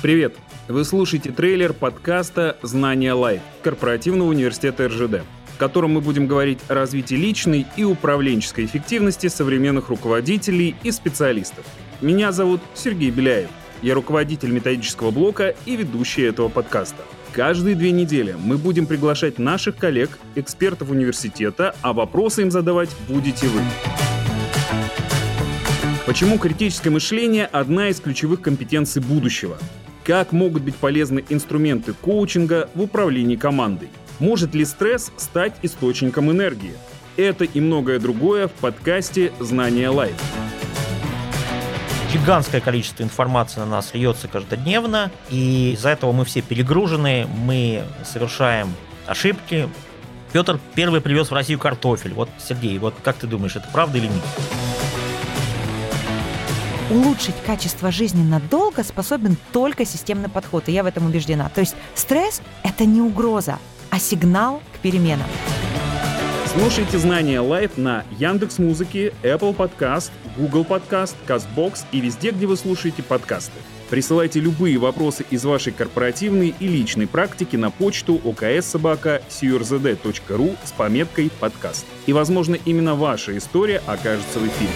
Привет! Вы слушаете трейлер подкаста «Знания Live» корпоративного университета РЖД, в котором мы будем говорить о развитии личной и управленческой эффективности современных руководителей и специалистов. Меня зовут Сергей Беляев. Я руководитель методического блока и ведущий этого подкаста. Каждые две недели мы будем приглашать наших коллег, экспертов университета, а вопросы им задавать будете вы. Почему критическое мышление – одна из ключевых компетенций будущего? Как могут быть полезны инструменты коучинга в управлении командой? Может ли стресс стать источником энергии? Это и многое другое в подкасте «Знания Live». Гигантское количество информации на нас льется каждодневно, и из-за этого мы все перегружены, мы совершаем ошибки. Петр первый привез в Россию картофель. Вот, Сергей, вот как ты думаешь, это правда или нет? Улучшить качество жизни надолго способен только системный подход, и я в этом убеждена. То есть стресс — это не угроза, а сигнал к переменам. Слушайте «Знания Live» на Яндекс Музыке, Apple Podcast, Google Podcast, CastBox и везде, где вы слушаете подкасты. Присылайте любые вопросы из вашей корпоративной и личной практики на почту okssobaka.curzd.ru с пометкой «Подкаст». И, возможно, именно ваша история окажется в эфире.